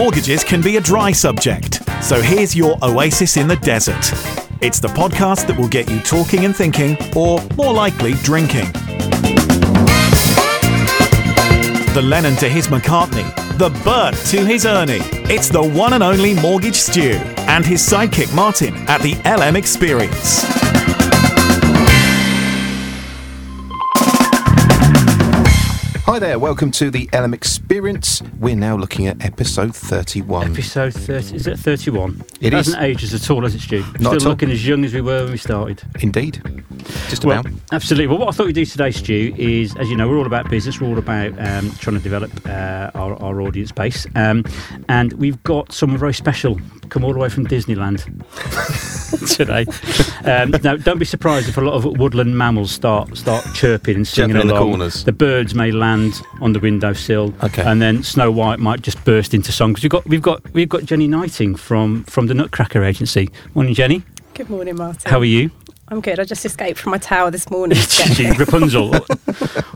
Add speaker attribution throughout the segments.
Speaker 1: mortgages can be a dry subject, so here's your oasis in the desert. It's the podcast that will get you talking and thinking, or more likely, drinking. The Lennon to his McCartney, the Bert to his Ernie. It's the one and only Mortgage Stu and his sidekick Martin at the LM Experience.
Speaker 2: Hi there, welcome to the LM Experience. We're now looking at episode 31.
Speaker 3: Episode 30, is it 31?
Speaker 2: It is.
Speaker 3: aged at all, has it, Stu?
Speaker 2: Not
Speaker 3: Still
Speaker 2: at all.
Speaker 3: looking as young as we were when we started.
Speaker 2: Indeed. Just
Speaker 3: Well,
Speaker 2: about.
Speaker 3: absolutely. Well, what I thought we'd do today, Stu, is, as you know, we're all about business. We're all about um, trying to develop uh, our, our audience base. Um, and we've got someone very special come all the way from Disneyland today. Um, now, don't be surprised if a lot of woodland mammals start start chirping and singing
Speaker 2: in the
Speaker 3: along.
Speaker 2: corners.
Speaker 3: The birds may land on the windowsill,
Speaker 2: Okay.
Speaker 3: and then Snow White might just burst into song. Because we've got we've got we've got Jenny Knighting from from the Nutcracker Agency. Morning, Jenny.
Speaker 4: Good morning, Martin.
Speaker 3: How are you?
Speaker 4: I'm good. I just escaped from my tower this morning. to get
Speaker 3: Gee,
Speaker 4: here.
Speaker 3: Rapunzel.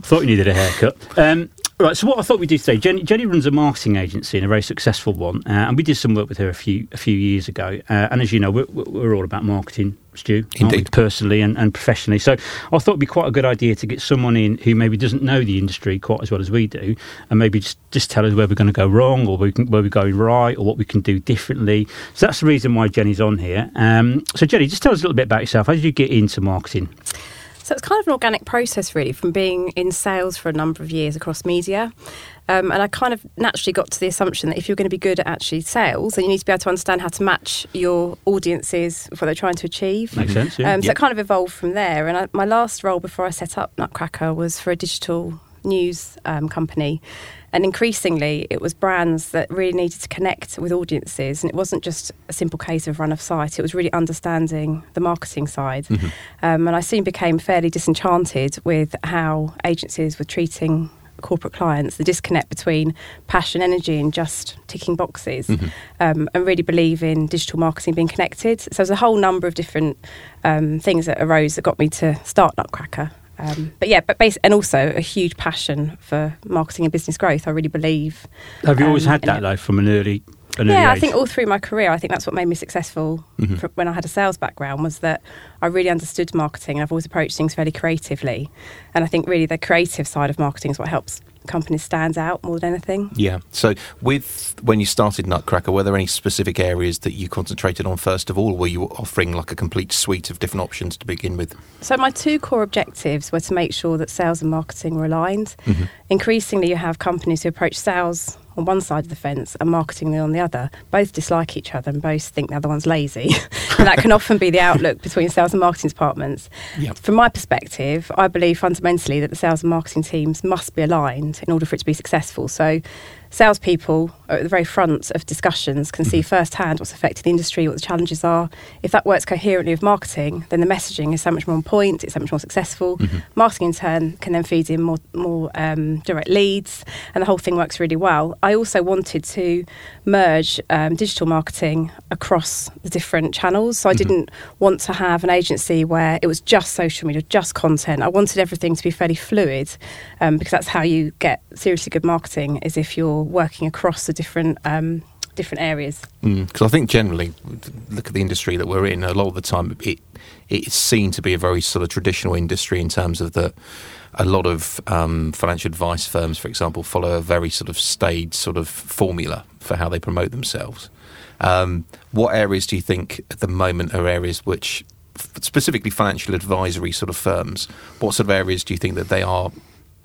Speaker 3: thought you needed a haircut. Um, right. So what I thought we'd do today, Jenny, Jenny runs a marketing agency and a very successful one, uh, and we did some work with her a few a few years ago. Uh, and as you know, we're, we're we're all about marketing, Stu,
Speaker 2: Indeed.
Speaker 3: personally and, and professionally. So I thought it'd be quite a good idea to get someone in who maybe doesn't know the industry quite as well as we do, and maybe just, just tell us where we're going to go wrong, or we can, where we're going right, or what we can do differently. So that's the reason why Jenny's on here. Um, so Jenny, just tell us a little bit about yourself. How did you get into marketing?
Speaker 4: So it's kind of an organic process, really, from being in sales for a number of years across media. Um, and I kind of naturally got to the assumption that if you're going to be good at actually sales, then you need to be able to understand how to match your audiences with what they're trying to achieve.
Speaker 3: Makes sense. Yeah.
Speaker 4: Um, so it kind of evolved from there. And I, my last role before I set up Nutcracker was for a digital news um, company. And increasingly, it was brands that really needed to connect with audiences. And it wasn't just a simple case of run of sight, it was really understanding the marketing side. Um, and I soon became fairly disenchanted with how agencies were treating corporate clients, the disconnect between passion, energy, and just ticking boxes, um, and really believe in digital marketing being connected. So there's a whole number of different um, things that arose that got me to start Nutcracker. Um, but yeah, but bas- and also a huge passion for marketing and business growth. I really believe.
Speaker 3: Have you always
Speaker 4: um,
Speaker 3: had that though from an early, an
Speaker 4: Yeah,
Speaker 3: early
Speaker 4: I think all through my career, I think that's what made me successful fr- when I had a sales background was that I really understood marketing and I've always approached things fairly creatively. And I think really the creative side of marketing is what helps companies stands out more than anything.
Speaker 2: Yeah. So, with when you started Nutcracker, were there any specific areas that you concentrated on first of all? Or were you offering like a complete suite of different options to begin with?
Speaker 4: So my two core objectives were to make sure that sales and marketing were aligned. Mm-hmm. Increasingly, you have companies who approach sales on one side of the fence and marketing on the other. Both dislike each other and both think the other one's lazy. and that can often be the outlook between sales and marketing departments.
Speaker 2: Yeah.
Speaker 4: From my perspective, I believe fundamentally that the sales and marketing teams must be aligned in order for it to be successful. So salespeople are at the very front of discussions can see firsthand what's affecting the industry, what the challenges are. If that works coherently with marketing, then the messaging is so much more on point, it's so much more successful. Marketing in turn can then feed in more, more um, direct leads, and the whole thing works really well. I also wanted to merge um, digital marketing across the different channels. So I didn't want to have an agency where it was just social media, just content. I wanted everything to be fairly fluid um, because that's how you get seriously good marketing is if you're working across the different um, different areas.
Speaker 2: Because I think generally, look at the industry that we're in. A lot of the time, it it's seen to be a very sort of traditional industry in terms of the. A lot of um, financial advice firms, for example, follow a very sort of staid sort of formula for how they promote themselves. Um, what areas do you think at the moment are areas which, specifically financial advisory sort of firms, what sort of areas do you think that they are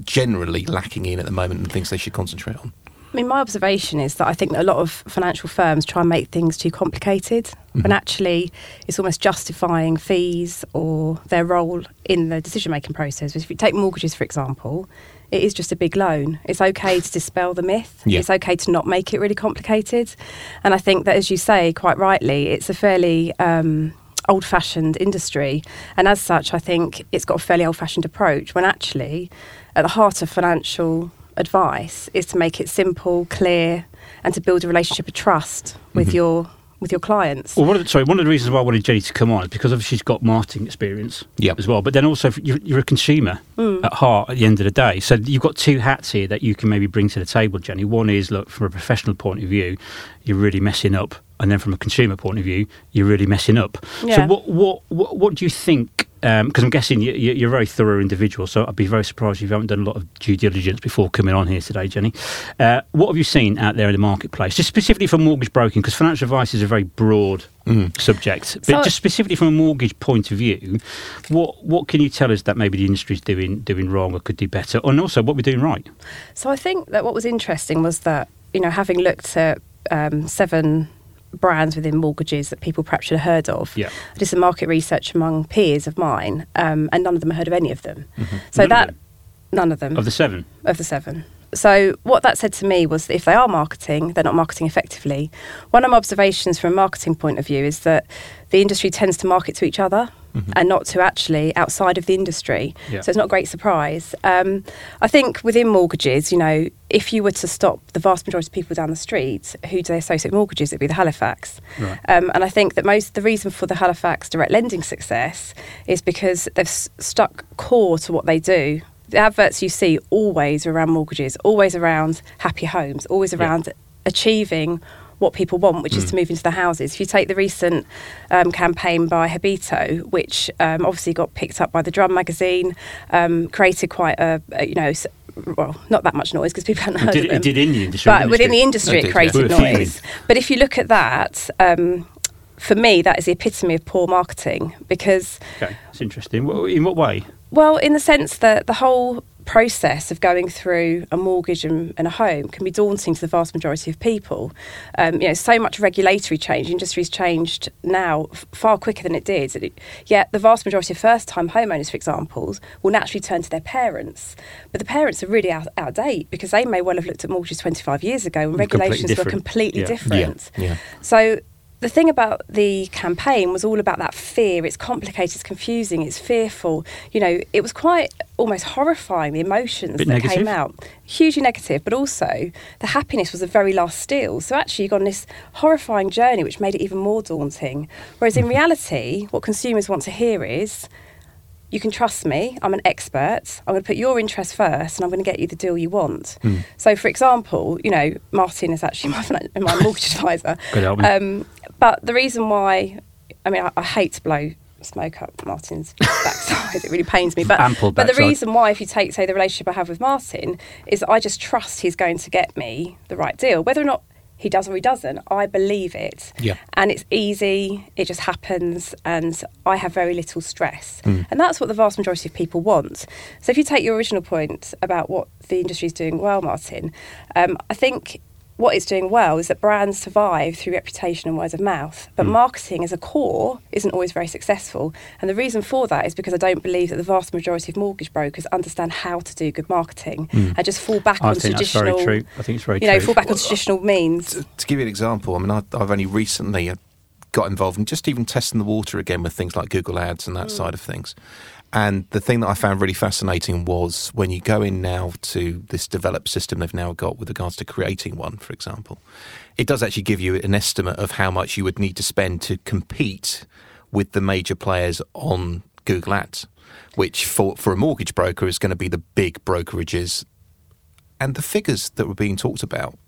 Speaker 2: generally lacking in at the moment and things they should concentrate on?
Speaker 4: I mean, my observation is that I think that a lot of financial firms try and make things too complicated when actually it's almost justifying fees or their role in the decision making process. If you take mortgages, for example, it is just a big loan. It's okay to dispel the myth.
Speaker 2: Yeah.
Speaker 4: It's okay to not make it really complicated. And I think that, as you say quite rightly, it's a fairly um, old fashioned industry. And as such, I think it's got a fairly old fashioned approach when actually, at the heart of financial advice is to make it simple, clear, and to build a relationship of trust with your with your clients.
Speaker 3: Well, one of the, sorry, one of the reasons why I wanted Jenny to come on is because obviously she's got marketing experience
Speaker 2: Yep.
Speaker 3: as well. But then also you're, you're a consumer
Speaker 4: Hmm.
Speaker 3: at heart at the end of the day. So you've got two hats here that you can maybe bring to the table, Jenny. One is look from a professional point of view, you're really messing up, and then from a consumer point of view, you're really messing up. So what what what, what do you think? Because I'm guessing you, you're a very thorough individual, so I'd be very surprised if you haven't done a lot of due diligence before coming on here today, Jenny. Uh, what have you seen out there in the marketplace, just specifically for mortgage broking? Because financial advice is a very broad subject, but
Speaker 4: So-
Speaker 3: just specifically from a mortgage point of view, what what can you tell us that maybe the industry's doing doing wrong or could do better, and also what we're doing right?
Speaker 4: So I think that what was interesting was that, you know, having looked at um, seven brands within mortgages that people perhaps should have heard of,
Speaker 3: Yeah.
Speaker 4: I did some market research among peers of mine, um, and none of them had heard of any of them. So
Speaker 3: Mm-hmm. None of
Speaker 4: that,
Speaker 3: them?
Speaker 4: none of them
Speaker 3: Of the seven,
Speaker 4: of the seven. So what that said to me was that if they are marketing, they're not marketing effectively. One of my observations from a marketing point of view is that the industry tends to market to each other and not to actually outside of the industry.
Speaker 3: Yeah.
Speaker 4: So it's not a great surprise. Um, I think within mortgages, you know, if you were to stop the vast majority of people down the street, who do they associate with mortgages? It'd be the Halifax.
Speaker 3: Right.
Speaker 4: Um, and I think that most the reason for the Halifax direct lending success is because they've s- stuck core to what they do. The adverts you see always around mortgages, always around happy homes, always
Speaker 3: Yeah.
Speaker 4: around achieving what people want, which is to move into the houses. If you take the recent um, campaign by Habito, which um, obviously got picked up by the Drum magazine, um, created quite a, a you know. Well, not that much noise because people hadn't
Speaker 3: it
Speaker 4: heard
Speaker 3: did,
Speaker 4: of them.
Speaker 3: it did in the industry,
Speaker 4: But within the industry,
Speaker 2: It
Speaker 4: it created
Speaker 3: yeah.
Speaker 4: Noise. But if you look at that, um, for me, that is the epitome of poor marketing because,
Speaker 3: okay, it's interesting. In what way?
Speaker 4: well, in the sense that the whole process of going through a mortgage and, and a home can be daunting to the vast majority of people. Um, you know, so much regulatory change, industry's changed now f- far quicker than it did. It- Yet the vast majority of first-time homeowners, for example, will naturally turn to their parents. But the parents are really out, out of date because they may well have looked at mortgages 25 years ago and
Speaker 3: Completely
Speaker 4: regulations were completely
Speaker 3: Yeah.
Speaker 4: different.
Speaker 2: Yeah, yeah.
Speaker 4: So the thing about the campaign was all about that fear. It's complicated, it's confusing, it's fearful. You know, it was quite almost horrifying the emotions that
Speaker 3: negative?
Speaker 4: came out. Hugely negative, but also the happiness was the very last steal. So actually, you got on this horrifying journey, which made it even more daunting. Whereas in reality, what consumers want to hear is. You can trust me. I'm an expert. I'm going to put your interest first, and I'm going to get you the deal you want. So, for example, you know, Martin is actually my, my mortgage advisor.
Speaker 3: Good help me.
Speaker 4: Um, but the reason why, I mean, I, I hate to blow smoke up Martin's backside. it really pains me. But
Speaker 3: Ample
Speaker 4: but the reason why, if you take say the relationship I have with Martin, is that I just trust he's going to get me the right deal, whether or not he does or he doesn't. I believe it.
Speaker 2: Yeah.
Speaker 4: And it's easy. It just happens, and I have very little stress,
Speaker 3: Hmm.
Speaker 4: and that's what the vast majority of people want. So if you take your original point about what the industry is doing well, Martin, um, I think what it's doing well is that brands survive through reputation and word of mouth. But hmm. marketing as a core isn't always very successful. And the reason for that is because I don't believe that the vast majority of mortgage brokers understand how to do good marketing hmm. and just fall back
Speaker 3: I
Speaker 4: on
Speaker 3: think that's
Speaker 4: traditional
Speaker 3: very true. I think it's very
Speaker 4: you know,
Speaker 3: true.
Speaker 4: fall back on traditional means.
Speaker 2: to, to give you an example, I mean, I, I've only recently uh, got involved in just even testing the water again with things like Google Ads and that hmm. side of things. And the thing that I found really fascinating was when you go in now to this developed system they've now got with regards to creating one, for example, it does actually give you an estimate of how much you would need to spend to compete with the major players on Google Ads, which for, for a mortgage broker is going to be the big brokerages and the figures that were being talked about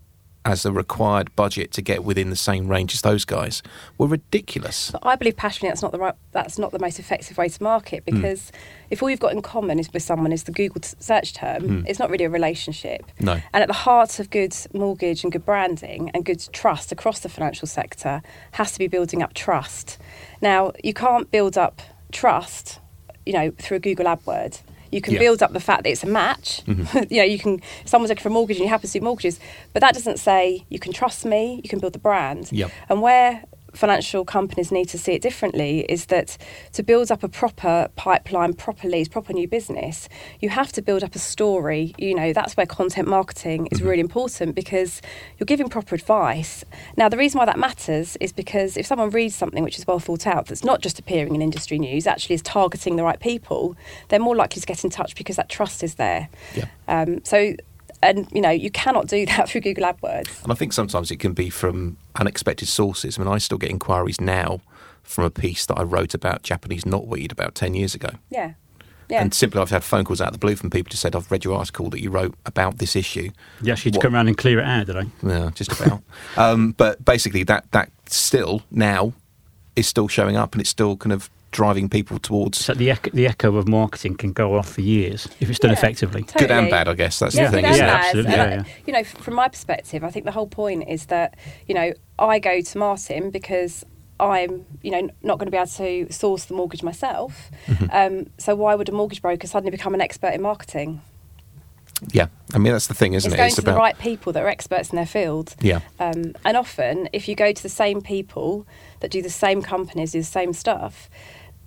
Speaker 2: as the required budget to get within the same range as those guys were ridiculous.
Speaker 4: But I believe passionately that's not the right, that's not the most effective way to market hmm. because if all you've got in common is with someone is the Google search term, hmm. it's not really a relationship.
Speaker 2: No.
Speaker 4: And at the heart of good mortgage and good branding and good trust across the financial sector has to be building up trust. Now you can't build up trust, you know, through a Google AdWord. You can
Speaker 2: Yeah.
Speaker 4: build up the fact that it's a match. Mm-hmm. you know, you can someone's looking for a mortgage and you happen to do mortgages, but that doesn't say you can trust me. You can build the brand.
Speaker 2: Yep.
Speaker 4: And where financial companies need to see it differently is that to build up a proper pipeline, proper leads, proper new business, you have to build up a story. You know, that's where content marketing is really important because you're giving proper advice. Now, the reason why that matters is because if someone reads something which is well thought out, that's not just appearing in industry news, actually is targeting the right people, they're more likely to get in touch because that trust is there.
Speaker 2: Yeah.
Speaker 4: Um, so and you know you cannot do that through Google AdWords.
Speaker 2: And I think sometimes it can be from unexpected sources. I mean, I still get inquiries now from a piece that I wrote about Japanese knotweed about 10 years ago.
Speaker 4: Yeah. Yeah.
Speaker 2: And simply, I've had phone calls out of the blue from people who said, I've read your article that you wrote about this issue.
Speaker 3: You actually had to
Speaker 2: What-
Speaker 3: come around and clear it out, did I?
Speaker 2: Yeah, just about. um, but basically, that, that still now is still showing up and it's still kind of driving people towards
Speaker 3: So the echo, the echo of marketing can go off for years if it's done
Speaker 4: Yeah.
Speaker 3: effectively.
Speaker 2: good and bad, I guess. That's
Speaker 4: yeah,
Speaker 2: the thing,
Speaker 4: good
Speaker 2: isn't
Speaker 3: Yeah,
Speaker 4: bad.
Speaker 3: absolutely,
Speaker 4: And,
Speaker 3: yeah, yeah.
Speaker 4: You know, from my perspective, I think the whole point is that you know I go to Martin because I'm you know not going to be able to source the mortgage myself.
Speaker 2: Mm-hmm.
Speaker 4: Um, so why would a mortgage broker suddenly become an expert in marketing?
Speaker 2: Yeah. I mean, that's the thing, isn't
Speaker 4: it's
Speaker 2: it?
Speaker 4: going
Speaker 2: It's
Speaker 4: to the right people that are experts in their field.
Speaker 2: Yeah.
Speaker 4: Um, and often, if you go to the same people that do the same companies, do the same stuff,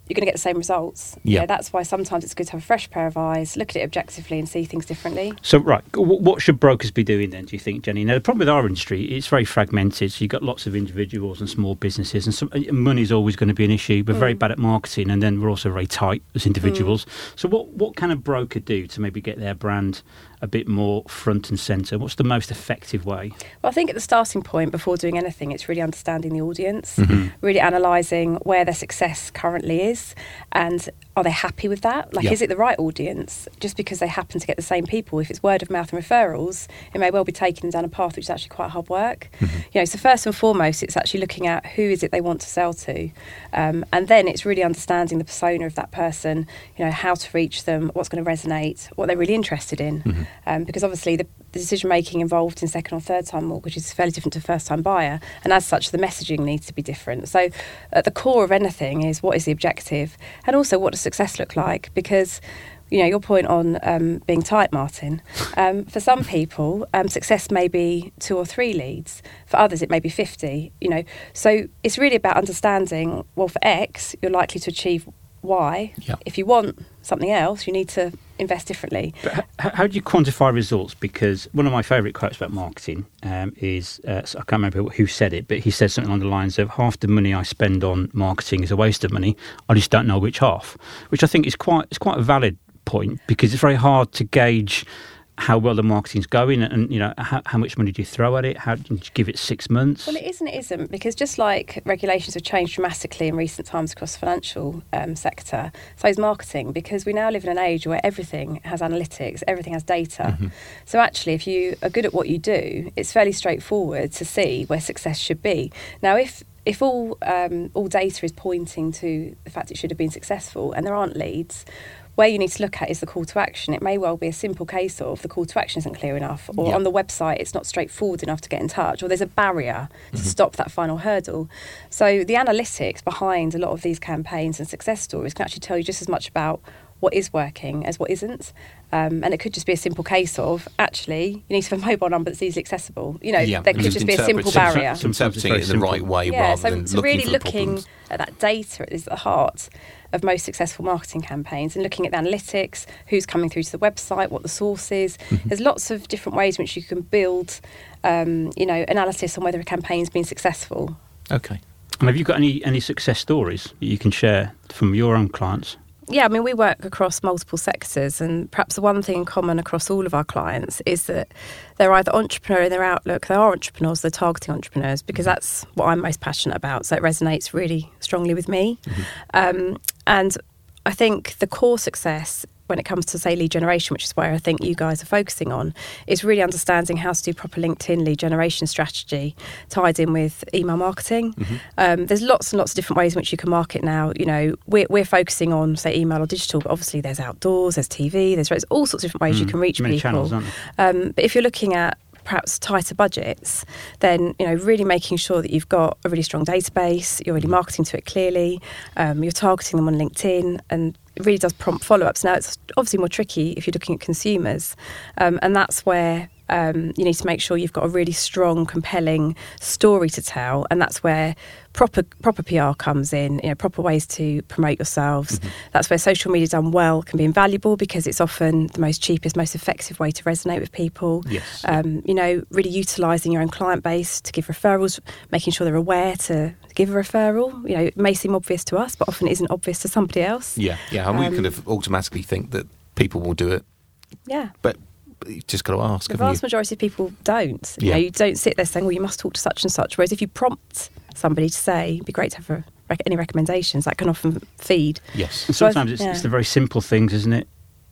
Speaker 4: you're going to get the same results. You
Speaker 2: Yeah.
Speaker 4: know, that's why sometimes it's good to have a fresh pair of eyes, look at it objectively, and see things differently.
Speaker 3: So, right, what should brokers be doing then, do you think, Jenny? Now, the problem with our industry, it's very fragmented. So, you've got lots of individuals and small businesses, and some, money's always going to be an issue. We're very mm. bad at marketing, and then we're also very tight as individuals. Mm. So, what, what can a broker do to maybe get their brand a bit more front and centre? What's the most effective way?
Speaker 4: Well, I think at the starting point, before doing anything, it's really understanding the audience, mm-hmm. really analysing where their success currently is, and are they happy with that? Like,
Speaker 2: Yeah.
Speaker 4: is it the right audience? Just because they happen to get the same people, if it's word of mouth and referrals, it may well be taking them down a path which is actually quite hard work. Mm-hmm. You know, so first and foremost, it's actually looking at who is it they want to sell to, um, and then it's really understanding the persona of that person. You know, how to reach them, what's going to resonate, what they're really interested in, mm-hmm. Um, because obviously the, the decision making involved in second or third time mortgage is fairly different to first time buyer, and as such, the messaging needs to be different. So, at the core of anything is what is the objective, and also what does success look like, because. You know your point on um, being tight, Martin. Um, for some people, um, success may be two or three leads. For others, it may be fifty. You know, so it's really about understanding. Well, for X, you're likely to achieve Y.
Speaker 2: Yeah.
Speaker 4: If you want something else, you need to invest differently.
Speaker 3: But how do you quantify results? Because one of my favourite quotes about marketing um, is uh, I can't remember who said it, but he said something along the lines of half the money I spend on marketing is a waste of money. I just don't know which half, which I think is quite it's quite a valid point because it's very hard to gauge how well the marketing's going and you know how, how much money do you throw at it how do you give it six months
Speaker 4: Well, it is and it isn't because just like regulations have changed dramatically in recent times across the financial um, sector, so is marketing because we now live in an age where everything has analytics, everything has data. So actually, if you are good at what you do, it's fairly straightforward to see where success should be. Now, if if all um, all data is pointing to the fact it should have been successful and there aren't leads, where you need to look at is the call to action. It may well be a simple case of the call to action isn't clear enough, or
Speaker 2: Yeah.
Speaker 4: on the website it's not straightforward enough to get in touch, or there's a barrier to mm-hmm. stop that final hurdle. So the analytics behind a lot of these campaigns and success stories can actually tell you just as much about what is working as what isn't. Um, and it could just be a simple case of actually you need to have a mobile number that's easily accessible. You know,
Speaker 2: Yeah,
Speaker 4: there could just be a simple barrier.
Speaker 3: Some- Sometimes it's
Speaker 2: interpreting it in the right way
Speaker 4: Yeah,
Speaker 2: rather
Speaker 4: so,
Speaker 2: than
Speaker 4: so
Speaker 2: looking
Speaker 4: really looking at that data is at the heart of most successful marketing campaigns and looking at the analytics, who's coming through to the website, what the source is.
Speaker 2: Mm-hmm.
Speaker 4: There's lots of different ways in which you can build, um, you know, analysis on whether a campaign's been successful.
Speaker 2: Okay.
Speaker 3: and have you got any any success stories that you can share from your own clients
Speaker 4: Yeah, I mean, we work across multiple sectors, and perhaps the one thing in common across all of our clients is that they're either entrepreneur in their outlook, they are entrepreneurs, they're targeting entrepreneurs, because that's what I'm most passionate about. So it resonates really strongly with me. Um, and I think the core success when it comes to say lead generation, which is where I think you guys are focusing on, is really understanding how to do proper LinkedIn lead generation strategy tied in with email marketing. Um, there's lots and lots of different ways in which you can market now. You know, we're, we're focusing on say email or digital, but obviously there's outdoors, there's TV, there's, there's all sorts of different ways you
Speaker 3: Mm,
Speaker 4: can reach people.
Speaker 3: channels?
Speaker 4: Um, but if you're looking at perhaps tighter budgets, then you know really making sure that you've got a really strong database, you're really marketing to it clearly, um, you're targeting them on LinkedIn, and really does prompt follow-ups. Now it's obviously more tricky if you're looking at consumers, um, and that's where. Um, you need to make sure you've got a really strong, compelling story to tell, and that's where proper proper PR comes in. You know, proper ways to promote yourselves. That's where social media done well can be invaluable because it's often the most cheapest, most effective way to resonate with people.
Speaker 3: Yes.
Speaker 4: Um, you know, really utilising your own client base to give referrals, making sure they're aware to give a referral. You know, it may seem obvious to us, but often it isn't obvious to somebody else.
Speaker 2: Yeah, yeah. And we
Speaker 4: Um,
Speaker 2: kind of automatically think that people will do it,
Speaker 4: Yeah.
Speaker 2: but you just got to ask.
Speaker 4: The vast
Speaker 2: you?
Speaker 4: majority of people don't. You
Speaker 2: Yeah.
Speaker 4: know, you don't sit there saying, "Well, you must talk to such and such." Whereas if you prompt somebody to say, "It'd be great to have a, rec- any recommendations," that can often feed.
Speaker 2: Yes.
Speaker 3: And sometimes it's, it's
Speaker 4: yeah.
Speaker 3: the very simple things, isn't it,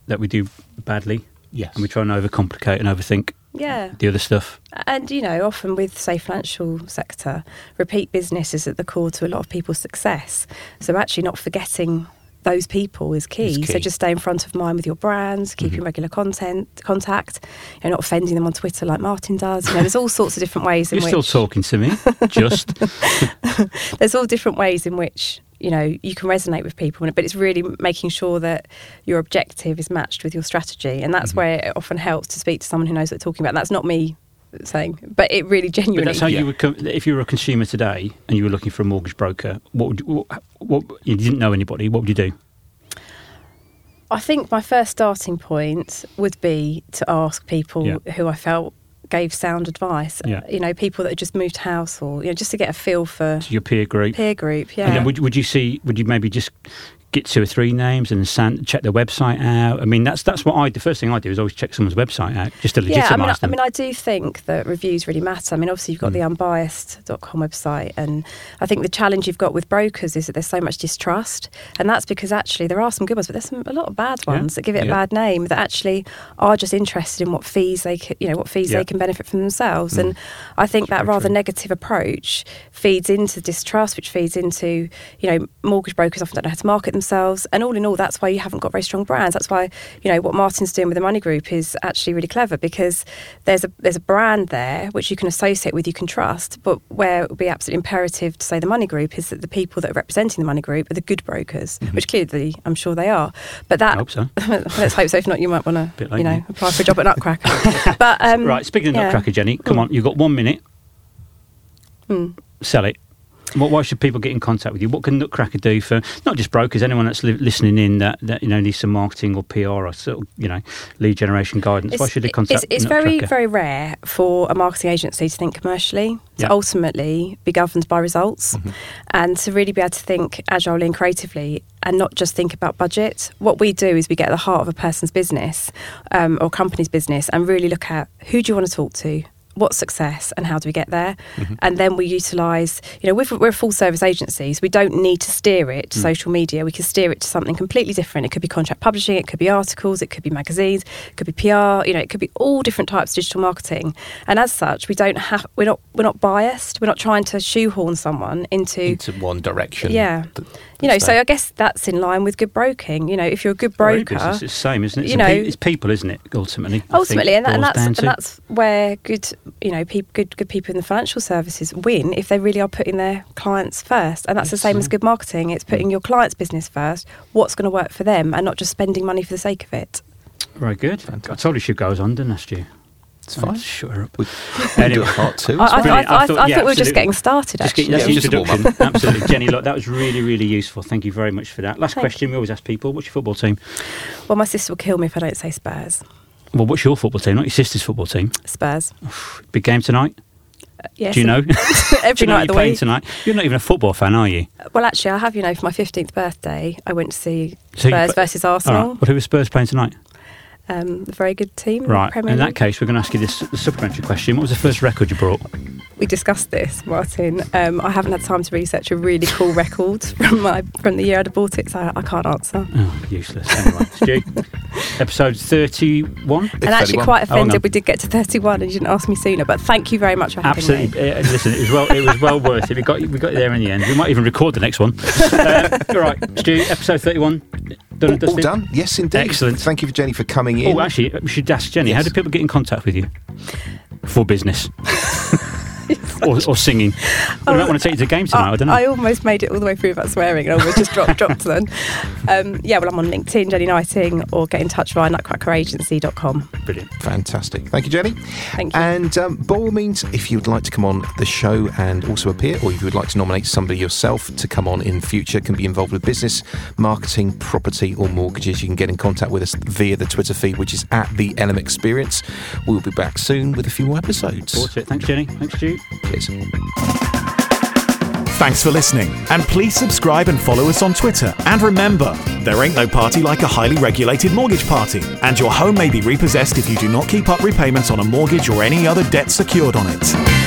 Speaker 3: that we do badly,
Speaker 2: Yes.
Speaker 3: and we try and overcomplicate and overthink
Speaker 4: Yeah.
Speaker 3: the other stuff.
Speaker 4: And you know, often with say financial sector, repeat business is at the core to a lot of people's success. So actually, not forgetting those people is key.
Speaker 2: Is
Speaker 4: So just stay in front of mind with your brands, keeping
Speaker 2: Mhm.
Speaker 4: regular content contact. You know, not offending them on Twitter like Martin does. You know, there's all sorts of different ways
Speaker 3: You're
Speaker 4: which
Speaker 3: still talking to me, just.
Speaker 4: there's all different ways in which you know you can resonate with people but it's really making sure that your objective is matched with your strategy and that's
Speaker 2: Mhm.
Speaker 4: where it often helps to speak to someone who knows what they're talking about and that's not me saying but it really
Speaker 3: But
Speaker 4: genuinely
Speaker 3: that's how
Speaker 2: Yeah.
Speaker 3: you would. Com- if you were a consumer today and you were looking for a mortgage broker, what would you, what, what you didn't know anybody? What would you do?
Speaker 4: I think my first starting point would be to ask people
Speaker 3: Yeah.
Speaker 4: who I felt gave sound advice
Speaker 3: Yeah.
Speaker 4: you know people that had just moved house or you know just to get a feel for
Speaker 3: To your peer group,
Speaker 4: peer group yeah
Speaker 3: and then would would you see? Would you maybe just get two or three names and san- check their website out? I mean, that's that's what I. The first thing I do is always check someone's website out just to
Speaker 4: Yeah, I
Speaker 3: legitimise
Speaker 4: mean, I, I mean, I do think that reviews really matter. I mean, obviously, you've got
Speaker 3: Mm.
Speaker 4: the unbiased.com website, and I think the challenge you've got with brokers is that there's so much distrust, and that's because actually there are some good ones, but there's some, a lot of bad
Speaker 3: Yeah.
Speaker 4: ones that give it a bad name that actually are just interested in what fees they, can, you know, what fees
Speaker 3: Yeah.
Speaker 4: they can benefit from themselves,
Speaker 2: Mm.
Speaker 4: and I think
Speaker 3: That's
Speaker 4: that rather
Speaker 3: true.
Speaker 4: negative approach feeds into distrust, which feeds into, you know, mortgage brokers often don't know how to market themselves, and all in all, that's why you haven't got very strong brands. That's why, you know, what Martin's doing with the Money Group is actually really clever because there's a there's a brand there which you can associate with, you can trust, but where it would be absolutely imperative to say the Money Group is that the people that are representing the Money Group are the good brokers, which clearly I'm sure they are. But
Speaker 3: I
Speaker 4: that
Speaker 3: hope so.
Speaker 4: let's hope so. If not, you might want to, you know,
Speaker 3: now.
Speaker 4: apply for a job at Nutcracker. but um,
Speaker 3: right, speaking of
Speaker 4: yeah.
Speaker 3: Nutcracker, Jenny, come
Speaker 4: Mm.
Speaker 3: on, you've got one minute.
Speaker 4: Mm.
Speaker 3: Sell it. What, why should people get in contact with you? What can Nutcracker do for not just brokers, anyone that's li- listening in that, that you know needs some marketing or PR or sort of, you know lead generation guidance? why should they contact
Speaker 4: It's, it's very, very rare for a marketing agency to think commercially, to
Speaker 3: Yeah.
Speaker 4: ultimately be governed by results,
Speaker 2: Mhm.
Speaker 4: and to really be able to think agilely and creatively and not just think about budget. What we do is we get at the heart of a person's business um, or company's business and really look at who do you want to talk to? What's success and how do we get there?
Speaker 2: Mhm.
Speaker 4: And then we utilise, you know, we're, we're a full service agency, so we don't need to steer it to
Speaker 3: Mm.
Speaker 4: social media. We can steer it to something completely different. It could be contract publishing, it could be articles, it could be magazines, it could be PR. You know, it could be all different types of digital marketing. And as such, we don't have we're not we're not biased. We're not trying to shoehorn someone into
Speaker 2: into one direction.
Speaker 4: Yeah.
Speaker 2: Th-
Speaker 4: you know. So
Speaker 2: so-
Speaker 4: I guess that's in line with good broking. You know, if you're a good broker,
Speaker 3: business, it's the same, isn't it?
Speaker 4: you know-
Speaker 3: pe- it's people, isn't it? Ultimately,
Speaker 4: ultimately, and, that, and that's and that's where good you know peop, good good people in the financial services win if they really are putting their clients first, and that's the
Speaker 3: Yes,
Speaker 4: same as good marketing. It's putting mm. your client's business first. What's going to work for them, and not just spending money for the sake of it.
Speaker 3: very good.
Speaker 2: Fantastic.
Speaker 3: I told you she goes on, didn't I, Stu?
Speaker 2: It's fine.
Speaker 3: Shut her up.
Speaker 2: We we
Speaker 3: Anyway.
Speaker 2: do a part two.
Speaker 4: I, I, I.
Speaker 3: I
Speaker 4: I, I
Speaker 3: thought-
Speaker 4: thought,
Speaker 3: yeah,
Speaker 4: we were just getting started.
Speaker 3: Just get
Speaker 4: Actually,
Speaker 3: that's
Speaker 2: Yeah,
Speaker 3: the
Speaker 2: just warm
Speaker 3: introduction. Absolutely, Jenny. Look, that was really, really useful. Thank you very much for that. Last
Speaker 4: Thank
Speaker 3: question we always ask people: What's your football team?
Speaker 4: well, my sister will kill me if I don't say Spurs.
Speaker 3: Well, what's your football team? Not your sister's football team.
Speaker 4: Spurs.
Speaker 3: Big game tonight.
Speaker 4: Uh, yes.
Speaker 3: Do you know?
Speaker 4: Every
Speaker 3: you know
Speaker 4: night
Speaker 3: you're
Speaker 4: of the
Speaker 3: playing
Speaker 4: week.
Speaker 3: tonight? You're not even a football fan, are you?
Speaker 4: Well, actually, I have. You know, for my fifteenth birthday, I went to see
Speaker 3: So
Speaker 4: Spurs
Speaker 3: put-
Speaker 4: versus Arsenal.
Speaker 3: right. Well, who are Spurs playing tonight?
Speaker 4: Um, a very good team. in
Speaker 3: Right.
Speaker 4: Premier
Speaker 3: In that case, we're going to ask you this the supplementary question. What was the first record you brought?
Speaker 4: we discussed this, Martin. Um, I haven't had time to research a really cool record from my from the year I'd bought it, so I can't answer.
Speaker 3: Oh, useless. Anyway, Stu, episode thirty-one.
Speaker 4: and actually,
Speaker 2: 31.
Speaker 4: quite
Speaker 3: Oh,
Speaker 4: offended we did get to 31 and you didn't ask me sooner. But thank you very much for having me.
Speaker 3: Absolutely. Uh, listen, it was well. It was well worth it. We got we got there in the end. We might even record the next one. uh, all right, Stu. Episode thirty-one. Done
Speaker 2: all, done? Yes, indeed.
Speaker 3: Excellent.
Speaker 2: Thank you for Jenny for coming oh, in.
Speaker 3: Oh, actually, we should ask Jenny. How
Speaker 2: Yes.
Speaker 3: do people get in contact with you for business or, or singing? We might want to take you to a game tonight. I, don't know.
Speaker 4: I almost made it all the way through without swearing and I almost just dropped, dropped then. Um, yeah, well, I'm on LinkedIn, Jenny Knighting, or get in touch via nutcrackeragency.com.
Speaker 3: Brilliant.
Speaker 2: Fantastic. Thank you, Jenny.
Speaker 4: Thank you.
Speaker 2: And um, by all means, if you would like to come on the show and also appear, or if you would like to nominate somebody yourself to come on in future, can be involved with business, marketing, property, or mortgages, you can get in contact with us via the Twitter feed, which is at the LM Experience. We'll be back soon with a few more episodes.
Speaker 3: Forward it. Thanks, Jenny. Thanks, Stu.
Speaker 1: Thanks for listening, and please subscribe and follow us on Twitter. And remember, there ain't no party like a highly regulated mortgage party, and your home may be repossessed if you do not keep up repayments on a mortgage or any other debt secured on it.